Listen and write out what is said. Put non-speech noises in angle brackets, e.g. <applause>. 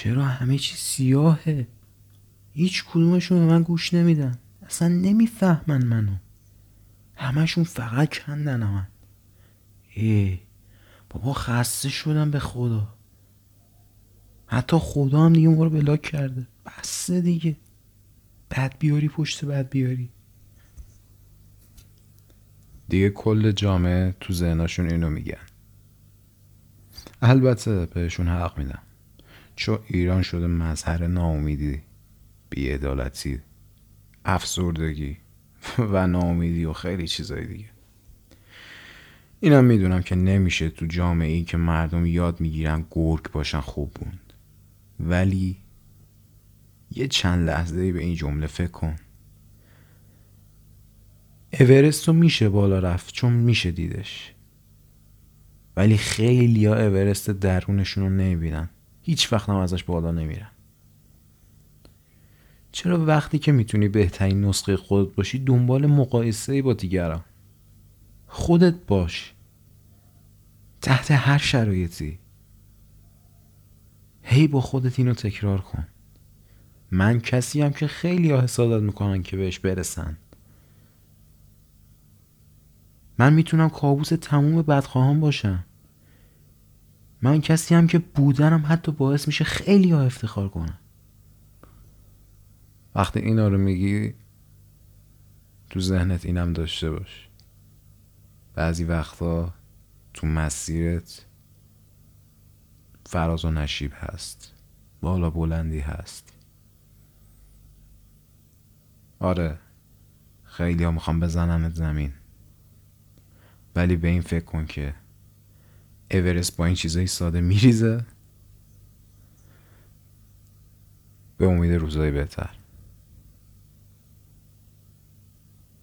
چرا همه چی سیاهه؟ هیچ کدومشون به من گوش نمیدن. اصلا نمی‌فهمن منو. همشون فقط کندن من. ای بابا خسته شدم به خدا. حتی خدا هم دیگه ما رو بلاک کرده. بسته دیگه. بد بیاری پشت بد بیاری. دیگه کل جامعه تو ذهناشون اینو میگن. البته بهشون حق میدم. چون ایران شده مظهر ناامیدی بیعدالتی افسردگی <laughs> و ناامیدی و خیلی چیزای دیگه. اینم می‌دونم که نمیشه تو جامعه ای که مردم یاد می‌گیرن گرگ باشن خوب بود ولی یه چند لحظه به این جمله فکر کن. اورست رو میشه بالا رفت چون میشه دیدش. ولی خیلی ها اورست درونشون رو نمی‌بینن. هیچ وقت هم ازش بالا نمیرن. چرا وقتی که می‌تونی بهترین نسخه خودت باشی دنبال مقایسه با دیگران؟ خودت باش. تحت هر شرایطی. هی با خودت اینو تکرار کن. من کسی هم که خیلی ها حسادت می‌کنن که بهش برسن. من می‌تونم کابوس تموم بدخواهان باشم. من کسی هم که بودنم حتی باعث میشه خیلی ها افتخار کنم وقتی اینا رو میگی تو ذهنت اینم داشته باش. بعضی وقتا تو مسیرت فراز و نشیب هست. بالا بلندی هست. آره خیلی ها می‌خوام بزنمت زمین. ولی به این فکر کن که اورست با این چیزای ساده میریزه. به امید روزای بهتر.